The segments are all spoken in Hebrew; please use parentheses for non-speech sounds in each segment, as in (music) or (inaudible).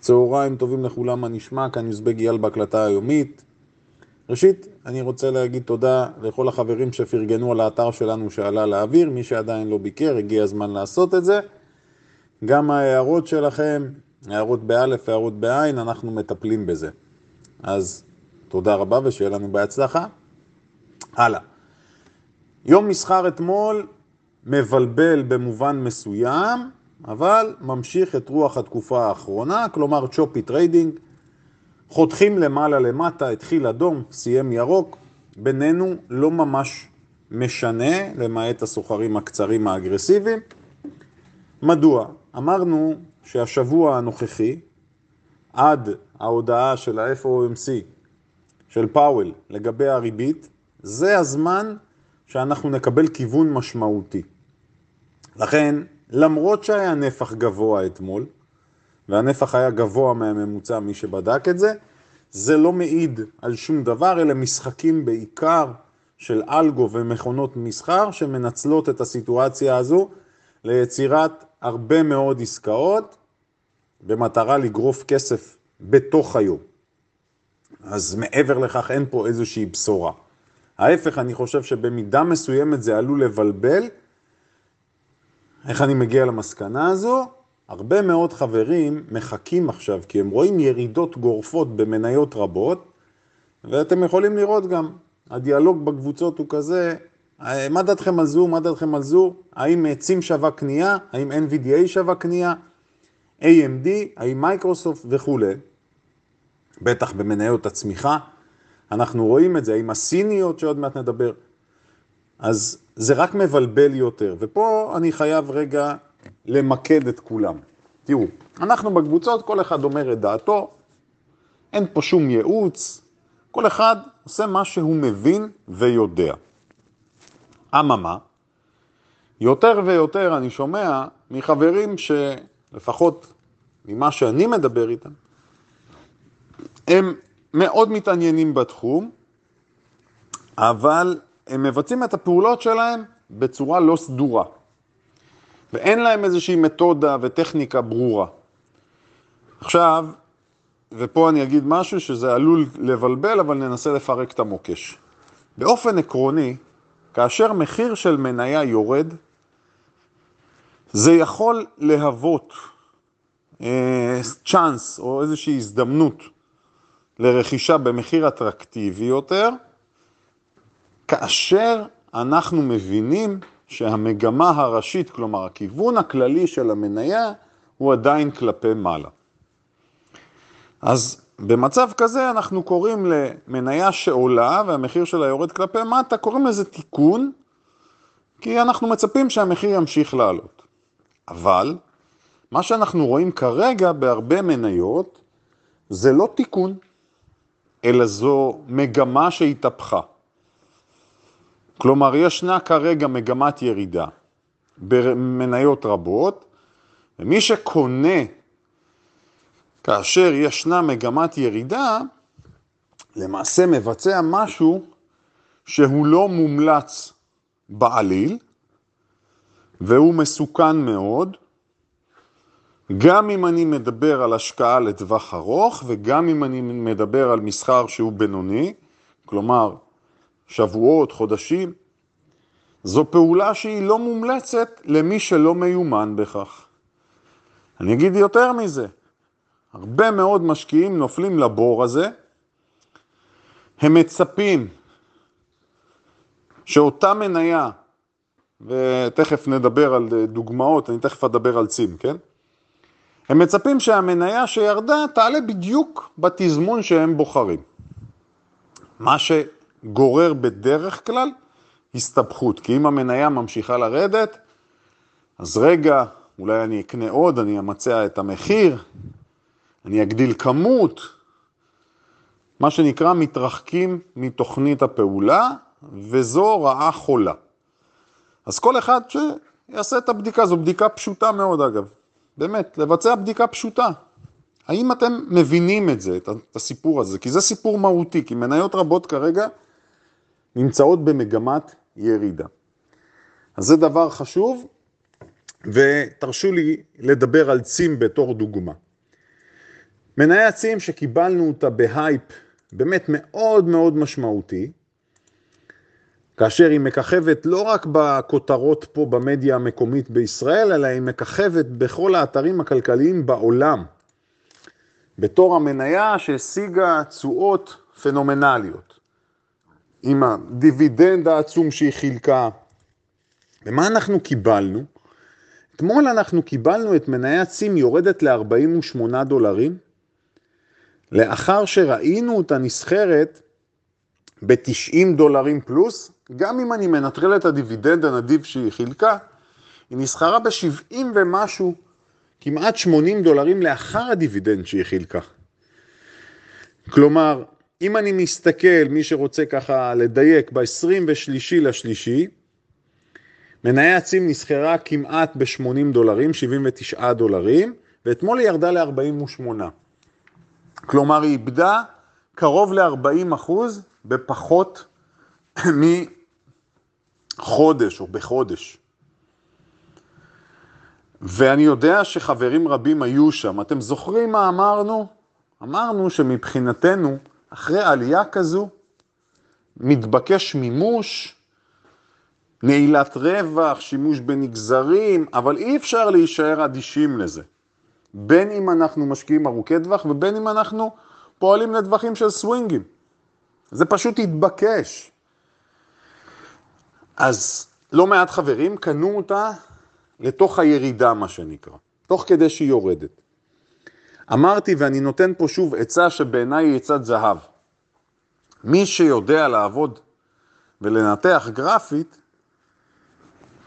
צהריים טובים לכולם, מה נשמע? כאן יוזבג אייל בהקלטה היומית. ראשית, אני רוצה להגיד תודה לכל החברים שפרגנו על האתר שלנו שעלה לאוויר. מי שעדיין לא ביקר, הגיע הזמן לעשות את זה. גם ההערות שלכם, הערות באלף, הערות בעין, אנחנו מטפלים בזה. אז תודה רבה ושיהיה לנו בהצלחה. הלאה. יום מסחר אתמול מבלבל במובן מסוים, אבל ממשיך את רוח התקופה האחרונה, כלומר choppy trading, חותכים למעלה למטה, התחיל אדום, סיים ירוק, בינינו לא ממש משנה, למעט הסוחרים הקצרים האגרסיביים. מדוע? אמרנו שהשבוע הנוכחי, עד ההודעה של ה-FOMC של פאוול לגבי הריבית, זה הזמן שאנחנו נקבל כיוון משמעותי. לכן, למרות שהיה נפח גבוה אתמול, והנפח היה גבוה מהממוצע, מי שבדק את זה, זה לא מעיד על שום דבר, אלה משחקים בעיקר של אלגו ומכונות מסחר שמנצלות את הסיטואציה הזו ליצירת הרבה מאוד עסקאות במטרה לגרוף כסף בתוך היום. אז מעבר לכך אין פה איזושהי בשורה. ההפך, אני חושב שבמידה מסוימת זה עלול לבלבל. איך אני מגיע למסקנה הזו? הרבה מאוד חברים מחכים עכשיו, כי הם רואים ירידות גורפות במניות רבות, ואתם יכולים לראות גם, הדיאלוג בקבוצות הוא כזה, מה דעתכם על זו, מה דעתכם על זו, האם צים שווה קנייה, האם NVDA שווה קנייה, AMD, האם מייקרוסופט וכולי, בטח במניות הצמיחה. אנחנו רואים את זה, עם הסיניות שעוד מעט נדבר. אז זה רק מבלבל יותר, ופה אני חייב רגע למקד את כולם. תראו, אנחנו בקבוצות, כל אחד אומר את דעתו, אין פה שום ייעוץ, כל אחד עושה מה שהוא מבין ויודע. אממה, יותר ויותר אני שומע מחברים שלפחות ממה שאני מדבר איתם, הם מאוד מתעניינים בתחום, אבל הם מבצעים את הפעולות שלהם בצורה לא סדורה. ואין להם איזושהי מתודה וטכניקה ברורה. עכשיו, ופה אני אגיד משהו שזה עלול לבלבל, אבל ננסה לפרק את המוקש. באופן עקרוני, כאשר מחיר של מניה יורד, זה יכול להוות אה, צ'אנס או איזושהי הזדמנות לרכישה במחיר אטרקטיבי יותר, כאשר אנחנו מבינים שהמגמה הראשית, כלומר הכיוון הכללי של המניה, הוא עדיין כלפי מעלה. אז במצב כזה אנחנו קוראים למניה שעולה והמחיר שלה יורד כלפי מטה, קוראים לזה תיקון, כי אנחנו מצפים שהמחיר ימשיך לעלות. אבל מה שאנחנו רואים כרגע בהרבה מניות זה לא תיקון, אלא זו מגמה שהתהפכה. כלומר, ישנה כרגע מגמת ירידה במניות רבות, ומי שקונה כאשר ישנה מגמת ירידה, למעשה מבצע משהו שהוא לא מומלץ בעליל, והוא מסוכן מאוד, גם אם אני מדבר על השקעה לטווח ארוך וגם אם אני מדבר על מסחר שהוא בינוני, כלומר שבועות, חודשים, זו פעולה שהיא לא מומלצת למי שלא מיומן בכך. אני אגיד יותר מזה, הרבה מאוד משקיעים נופלים לבור הזה, הם מצפים שאותה מניה, ותכף נדבר על דוגמאות, אני תכף אדבר על צים, כן? הם מצפים שהמניה שירדה תעלה בדיוק בתזמון שהם בוחרים. מה שגורר בדרך כלל הסתבכות, כי אם המניה ממשיכה לרדת, אז רגע, אולי אני אקנה עוד, אני אמצע את המחיר, אני אגדיל כמות, מה שנקרא מתרחקים מתוכנית הפעולה, וזו רעה חולה. אז כל אחד שיעשה את הבדיקה, זו בדיקה פשוטה מאוד אגב. באמת, לבצע בדיקה פשוטה. האם אתם מבינים את זה, את הסיפור הזה? כי זה סיפור מהותי, כי מניות רבות כרגע נמצאות במגמת ירידה. אז זה דבר חשוב, ותרשו לי לדבר על צים בתור דוגמה. מניה צים שקיבלנו אותה בהייפ באמת מאוד מאוד משמעותי, כאשר היא מככבת לא רק בכותרות פה במדיה המקומית בישראל, אלא היא מככבת בכל האתרים הכלכליים בעולם, בתור המניה שהשיגה תשואות פנומנליות, עם הדיבידנד העצום שהיא חילקה. ומה אנחנו קיבלנו? אתמול אנחנו קיבלנו את מניית צים יורדת ל-48 דולרים, לאחר שראינו אותה נסחרת ב-90 דולרים פלוס, גם אם אני מנטרל את הדיבידנד הנדיב שהיא חילקה, היא נסחרה ב-70 ומשהו, כמעט 80 דולרים לאחר הדיבידנד שהיא חילקה. כלומר, אם אני מסתכל, מי שרוצה ככה לדייק, ב-23 לשלישי, מניה צים נסחרה כמעט ב-80 דולרים, 79 דולרים, ואתמול היא ירדה ל-48. כלומר, היא איבדה קרוב ל-40 אחוז בפחות (coughs) מחודש או בחודש. ואני יודע שחברים רבים היו שם. אתם זוכרים מה אמרנו? אמרנו שמבחינתנו, אחרי עלייה כזו, מתבקש מימוש, נעילת רווח, שימוש בנגזרים, אבל אי אפשר להישאר אדישים לזה. בין אם אנחנו משקיעים ארוכי טווח ובין אם אנחנו פועלים לטווחים של סווינגים. זה פשוט התבקש. אז לא מעט חברים קנו אותה לתוך הירידה, מה שנקרא, תוך כדי שהיא יורדת. אמרתי, ואני נותן פה שוב עצה שבעיניי היא עצת זהב. מי שיודע לעבוד ולנתח גרפית,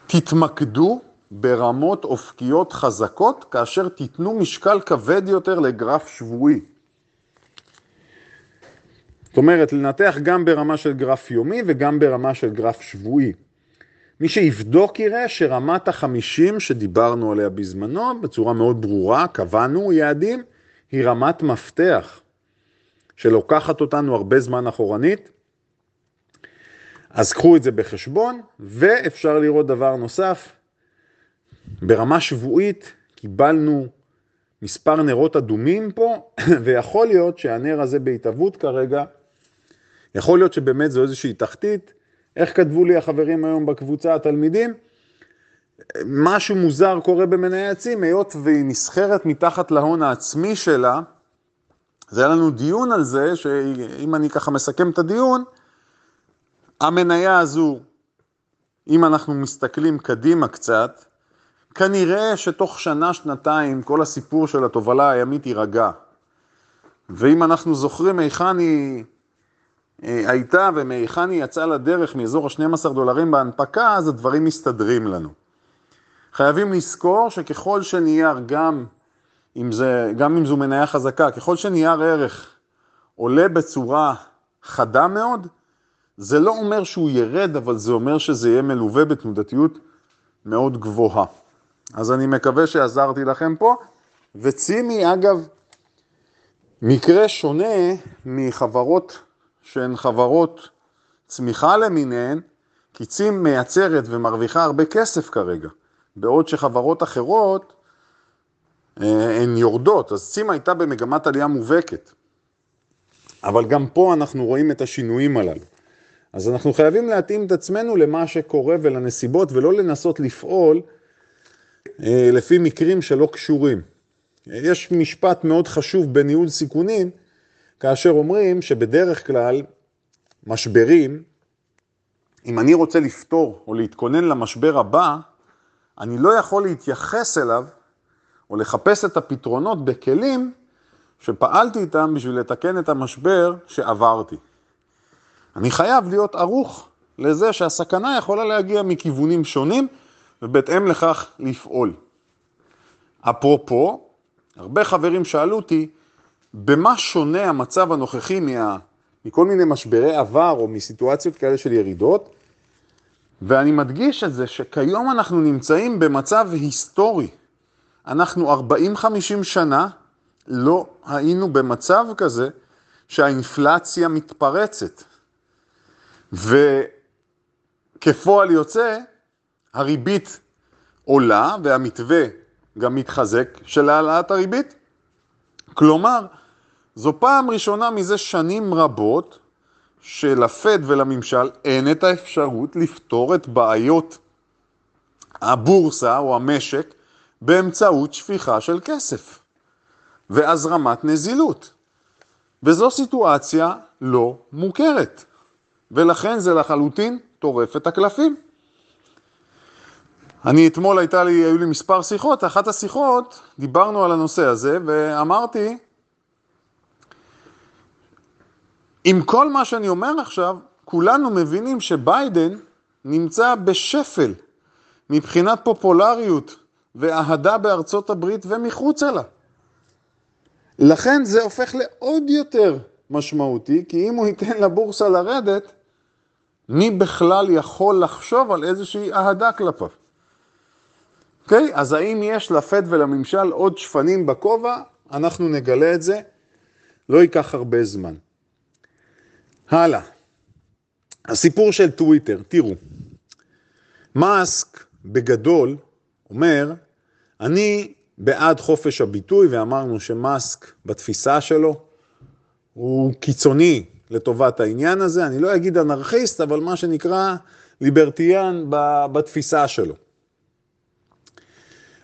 תתמקדו ברמות אופקיות חזקות, כאשר תיתנו משקל כבד יותר לגרף שבועי. זאת אומרת, לנתח גם ברמה של גרף יומי וגם ברמה של גרף שבועי. מי שיבדוק יראה שרמת החמישים שדיברנו עליה בזמנו, בצורה מאוד ברורה, קבענו יעדים, היא רמת מפתח, שלוקחת אותנו הרבה זמן אחורנית. אז קחו את זה בחשבון, ואפשר לראות דבר נוסף, ברמה שבועית קיבלנו מספר נרות אדומים פה, (coughs) ויכול להיות שהנר הזה בהתהוות כרגע, יכול להיות שבאמת זו איזושהי תחתית. איך כתבו לי החברים היום בקבוצה, התלמידים? משהו מוזר קורה במניה עצים, היות והיא נסחרת מתחת להון העצמי שלה, זה היה לנו דיון על זה, שאם אני ככה מסכם את הדיון, המניה הזו, אם אנחנו מסתכלים קדימה קצת, כנראה שתוך שנה, שנתיים, כל הסיפור של התובלה הימית יירגע. ואם אנחנו זוכרים היכן היא אה, הייתה ומהיכן היא יצאה לדרך מאזור ה-12 דולרים בהנפקה, אז הדברים מסתדרים לנו. חייבים לזכור שככל שנייר, גם אם, זה, גם אם זו מניה חזקה, ככל שנייר ערך עולה בצורה חדה מאוד, זה לא אומר שהוא ירד, אבל זה אומר שזה יהיה מלווה בתנודתיות מאוד גבוהה. אז אני מקווה שעזרתי לכם פה. וצימי, אגב, מקרה שונה מחברות שהן חברות צמיחה למיניהן, כי צים מייצרת ומרוויחה הרבה כסף כרגע, בעוד שחברות אחרות אה, הן יורדות, אז צים הייתה במגמת עלייה מובהקת. אבל גם פה אנחנו רואים את השינויים הללו. אז אנחנו חייבים להתאים את עצמנו למה שקורה ולנסיבות, ולא לנסות לפעול אה, לפי מקרים שלא קשורים. יש משפט מאוד חשוב בניהול סיכונים, כאשר אומרים שבדרך כלל משברים, אם אני רוצה לפתור או להתכונן למשבר הבא, אני לא יכול להתייחס אליו או לחפש את הפתרונות בכלים שפעלתי איתם בשביל לתקן את המשבר שעברתי. אני חייב להיות ערוך לזה שהסכנה יכולה להגיע מכיוונים שונים ובהתאם לכך לפעול. אפרופו, הרבה חברים שאלו אותי, במה שונה המצב הנוכחי מה, מכל מיני משברי עבר או מסיטואציות כאלה של ירידות? ואני מדגיש את זה שכיום אנחנו נמצאים במצב היסטורי. אנחנו 40-50 שנה לא היינו במצב כזה שהאינפלציה מתפרצת. וכפועל יוצא, הריבית עולה והמתווה גם מתחזק של העלאת הריבית. כלומר, זו פעם ראשונה מזה שנים רבות שלפד ולממשל אין את האפשרות לפתור את בעיות הבורסה או המשק באמצעות שפיכה של כסף והזרמת נזילות. וזו סיטואציה לא מוכרת, ולכן זה לחלוטין טורף את הקלפים. אני אתמול הייתה לי, היו לי מספר שיחות, אחת השיחות דיברנו על הנושא הזה ואמרתי, עם כל מה שאני אומר עכשיו, כולנו מבינים שביידן נמצא בשפל מבחינת פופולריות ואהדה בארצות הברית ומחוצה לה. לכן זה הופך לעוד יותר משמעותי, כי אם הוא ייתן לבורסה לרדת, מי בכלל יכול לחשוב על איזושהי אהדה כלפיו? אוקיי? Okay? אז האם יש לפד ולממשל עוד שפנים בכובע? אנחנו נגלה את זה, לא ייקח הרבה זמן. הלאה. הסיפור של טוויטר, תראו, מאסק בגדול אומר, אני בעד חופש הביטוי, ואמרנו שמאסק בתפיסה שלו הוא קיצוני לטובת העניין הזה, אני לא אגיד אנרכיסט, אבל מה שנקרא ליברטיאן בתפיסה שלו.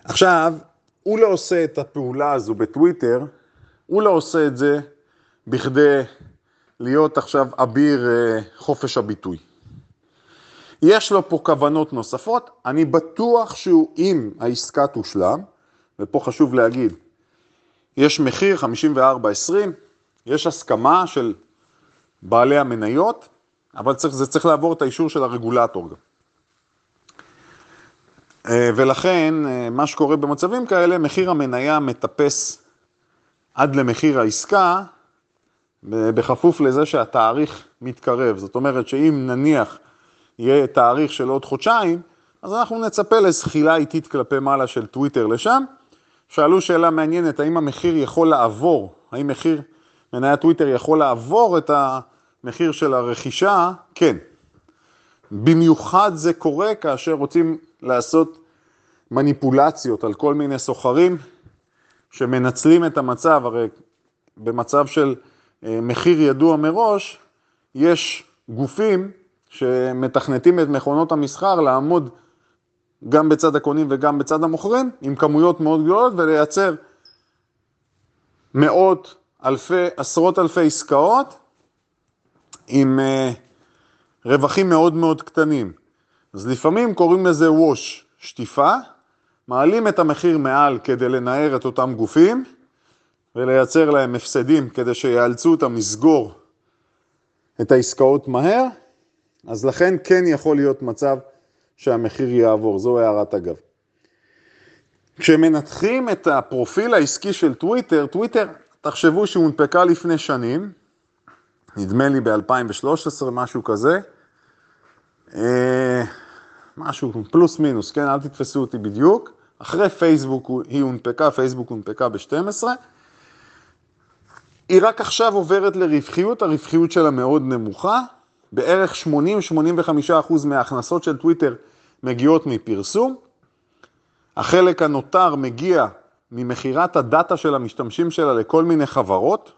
עכשיו, הוא לא עושה את הפעולה הזו בטוויטר, הוא לא עושה את זה בכדי להיות עכשיו אביר אה, חופש הביטוי. יש לו פה כוונות נוספות, אני בטוח שהוא, אם העסקה תושלם, ופה חשוב להגיד, יש מחיר 54.20, יש הסכמה של בעלי המניות, אבל צריך, זה צריך לעבור את האישור של הרגולטור גם. אה, ולכן, אה, מה שקורה במצבים כאלה, מחיר המניה מטפס עד למחיר העסקה, בכפוף לזה שהתאריך מתקרב. זאת אומרת שאם נניח יהיה תאריך של עוד חודשיים, אז אנחנו נצפה לזחילה איטית כלפי מעלה של טוויטר לשם. שאלו שאלה מעניינת, האם המחיר יכול לעבור, האם מחיר מניית טוויטר יכול לעבור את המחיר של הרכישה? כן. במיוחד זה קורה כאשר רוצים לעשות מניפולציות על כל מיני סוחרים שמנצלים את המצב, הרי במצב של מחיר ידוע מראש, יש גופים שמתכנתים את מכונות המסחר לעמוד גם בצד הקונים וגם בצד המוכרים, עם כמויות מאוד גדולות ולייצר מאות, אלפי, עשרות אלפי עסקאות עם uh, רווחים מאוד מאוד קטנים. אז לפעמים קוראים לזה ווש, שטיפה, מעלים את המחיר מעל כדי לנער את אותם גופים ולייצר להם הפסדים כדי שיאלצו אותם לסגור את העסקאות מהר, אז לכן כן יכול להיות מצב שהמחיר יעבור, זו הערת אגב. כשמנתחים את הפרופיל העסקי של טוויטר, טוויטר, תחשבו שהונפקה לפני שנים, נדמה לי ב-2013, משהו כזה, אה, משהו פלוס מינוס, כן, אל תתפסו אותי בדיוק, אחרי פייסבוק היא הונפקה, פייסבוק הונפקה ב-12, היא רק עכשיו עוברת לרווחיות, הרווחיות שלה מאוד נמוכה, בערך 80-85% מההכנסות של טוויטר מגיעות מפרסום, החלק הנותר מגיע ממכירת הדאטה של המשתמשים שלה לכל מיני חברות,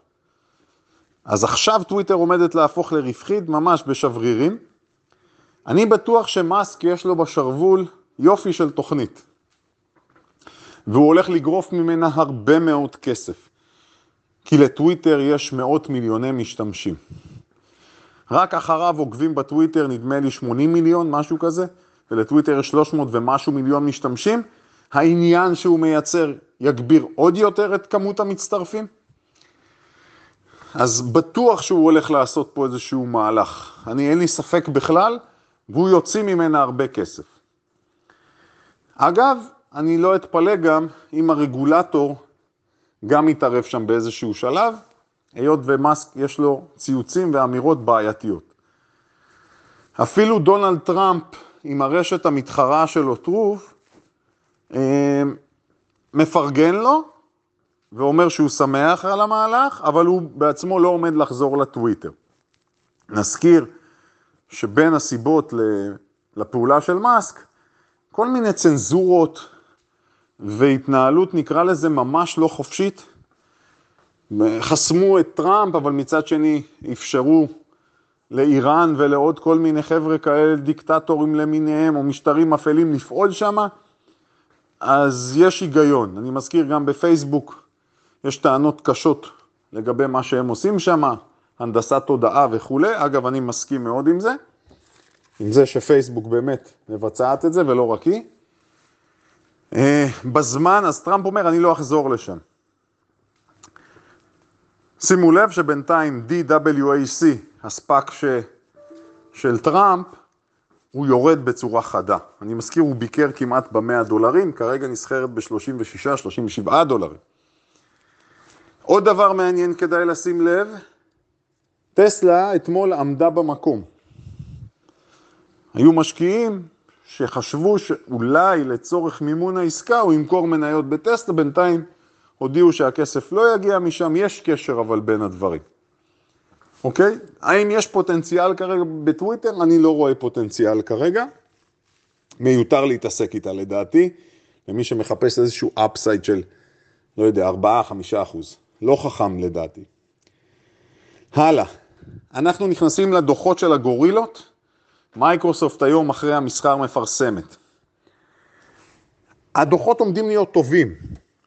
אז עכשיו טוויטר עומדת להפוך לרווחית ממש בשברירים. אני בטוח שמאסק יש לו בשרוול יופי של תוכנית, והוא הולך לגרוף ממנה הרבה מאוד כסף, כי לטוויטר יש מאות מיליוני משתמשים. רק אחריו עוקבים בטוויטר נדמה לי 80 מיליון, משהו כזה, ולטוויטר יש 300 ומשהו מיליון משתמשים. העניין שהוא מייצר יגביר עוד יותר את כמות המצטרפים? אז בטוח שהוא הולך לעשות פה איזשהו מהלך. אני, אין לי ספק בכלל, והוא יוציא ממנה הרבה כסף. אגב, אני לא אתפלא גם אם הרגולטור גם יתערב שם באיזשהו שלב, היות ומאסק יש לו ציוצים ואמירות בעייתיות. אפילו דונלד טראמפ עם הרשת המתחרה שלו טרוף, אה, מפרגן לו ואומר שהוא שמח על המהלך, אבל הוא בעצמו לא עומד לחזור לטוויטר. נזכיר שבין הסיבות לפעולה של מאסק, כל מיני צנזורות והתנהלות, נקרא לזה ממש לא חופשית, חסמו את טראמפ, אבל מצד שני אפשרו לאיראן ולעוד כל מיני חבר'ה כאלה, דיקטטורים למיניהם, או משטרים אפלים לפעול שם, אז יש היגיון. אני מזכיר גם בפייסבוק, יש טענות קשות לגבי מה שהם עושים שם, הנדסת תודעה וכולי. אגב, אני מסכים מאוד עם זה, עם זה שפייסבוק באמת מבצעת את זה, ולא רק היא. אה, בזמן, אז טראמפ אומר, אני לא אחזור לשם. שימו לב שבינתיים DWAC, הספק ש... של טראמפ, הוא יורד בצורה חדה. אני מזכיר, הוא ביקר כמעט ב-100 דולרים, כרגע נסחרת ב-36-37 דולרים. עוד דבר מעניין כדאי לשים לב, טסלה אתמול עמדה במקום. היו משקיעים שחשבו שאולי לצורך מימון העסקה הוא ימכור מניות בטסלה, בינתיים הודיעו שהכסף לא יגיע משם, יש קשר אבל בין הדברים. אוקיי? האם יש פוטנציאל כרגע בטוויטר? אני לא רואה פוטנציאל כרגע. מיותר להתעסק איתה לדעתי, למי שמחפש איזשהו upside של, לא יודע, 4-5 אחוז. לא חכם לדעתי. הלאה, אנחנו נכנסים לדוחות של הגורילות. מייקרוסופט היום אחרי המסחר מפרסמת. הדוחות עומדים להיות טובים.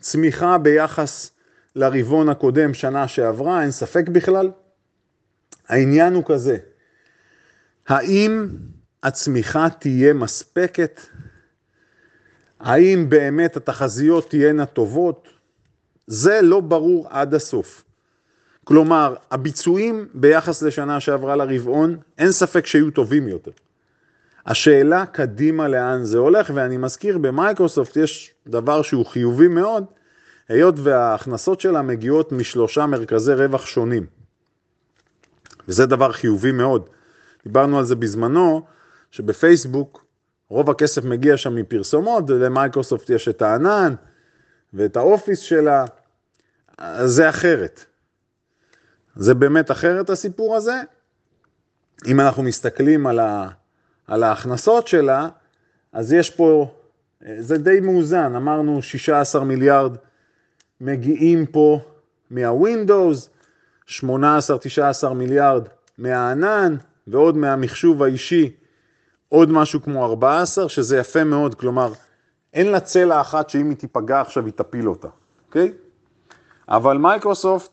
צמיחה ביחס לרבעון הקודם, שנה שעברה, אין ספק בכלל. העניין הוא כזה, האם הצמיחה תהיה מספקת? האם באמת התחזיות תהיינה טובות? זה לא ברור עד הסוף. כלומר, הביצועים ביחס לשנה שעברה לרבעון, אין ספק שיהיו טובים יותר. השאלה קדימה לאן זה הולך, ואני מזכיר, במייקרוסופט יש דבר שהוא חיובי מאוד, היות וההכנסות שלה מגיעות משלושה מרכזי רווח שונים. וזה דבר חיובי מאוד. דיברנו על זה בזמנו, שבפייסבוק רוב הכסף מגיע שם מפרסומות, ולמייקרוסופט יש את הענן ואת האופיס שלה, אז זה אחרת. זה באמת אחרת הסיפור הזה. אם אנחנו מסתכלים על, ה, על ההכנסות שלה, אז יש פה, זה די מאוזן, אמרנו 16 מיליארד מגיעים פה מהווינדוס, 18-19 מיליארד מהענן ועוד מהמחשוב האישי עוד משהו כמו 14, שזה יפה מאוד, כלומר, אין לה צלע אחת שאם היא תיפגע עכשיו היא תפיל אותה, אוקיי? אבל מייקרוסופט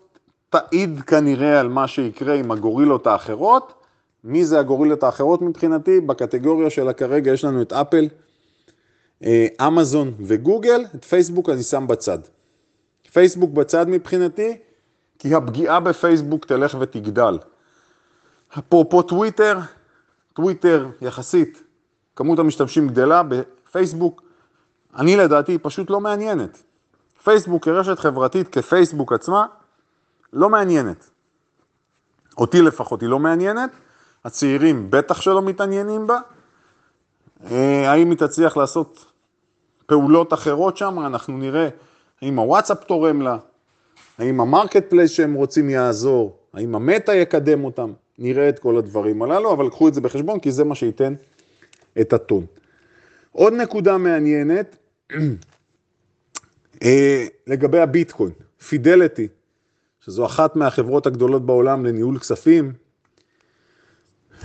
תעיד כנראה על מה שיקרה עם הגורילות האחרות. מי זה הגורילות האחרות מבחינתי? בקטגוריה שלה כרגע יש לנו את אפל, אה, אמזון וגוגל, את פייסבוק אני שם בצד. פייסבוק בצד מבחינתי, כי הפגיעה בפייסבוק תלך ותגדל. אפרופו טוויטר, טוויטר יחסית, כמות המשתמשים גדלה, בפייסבוק, אני לדעתי פשוט לא מעניינת. פייסבוק כרשת חברתית, כפייסבוק עצמה, לא מעניינת. אותי לפחות היא לא מעניינת, הצעירים בטח שלא מתעניינים בה. אה, האם היא תצליח לעשות פעולות אחרות שם, אנחנו נראה האם הוואטסאפ תורם לה, האם ה marketplace שהם רוצים יעזור, האם המטה יקדם אותם, נראה את כל הדברים הללו, אבל קחו את זה בחשבון כי זה מה שייתן את הטון. עוד נקודה מעניינת, (clears throat) אה, לגבי הביטקוין, פידליטי, שזו אחת מהחברות הגדולות בעולם לניהול כספים,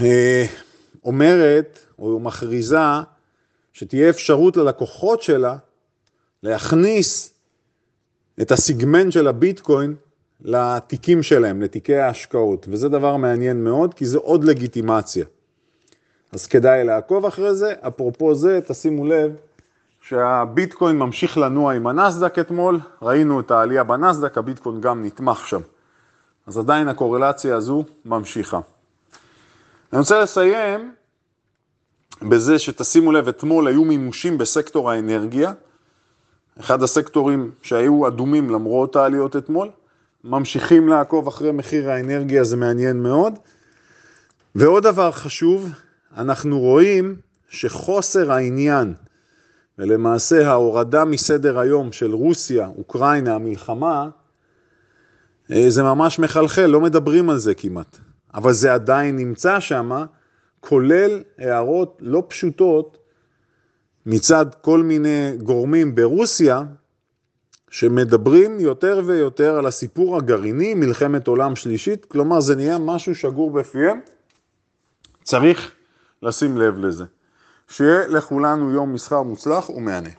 אה, אומרת או מכריזה שתהיה אפשרות ללקוחות שלה להכניס את הסיגמנט של הביטקוין לתיקים שלהם, לתיקי ההשקעות, וזה דבר מעניין מאוד, כי זה עוד לגיטימציה. אז כדאי לעקוב אחרי זה. אפרופו זה, תשימו לב שהביטקוין ממשיך לנוע עם הנסדק אתמול, ראינו את העלייה בנסדק, הביטקוין גם נתמך שם. אז עדיין הקורלציה הזו ממשיכה. אני רוצה לסיים בזה שתשימו לב, אתמול היו מימושים בסקטור האנרגיה, אחד הסקטורים שהיו אדומים למרות העליות אתמול, ממשיכים לעקוב אחרי מחיר האנרגיה, זה מעניין מאוד. ועוד דבר חשוב, אנחנו רואים שחוסר העניין, ולמעשה ההורדה מסדר היום של רוסיה, אוקראינה, המלחמה, אה, זה ממש מחלחל, לא מדברים על זה כמעט. אבל זה עדיין נמצא שם, כולל הערות לא פשוטות מצד כל מיני גורמים ברוסיה, שמדברים יותר ויותר על הסיפור הגרעיני, מלחמת עולם שלישית, כלומר זה נהיה משהו שגור בפיהם, צריך לשים לב לזה. שיהיה לכולנו יום מסחר מוצלח ומהנה.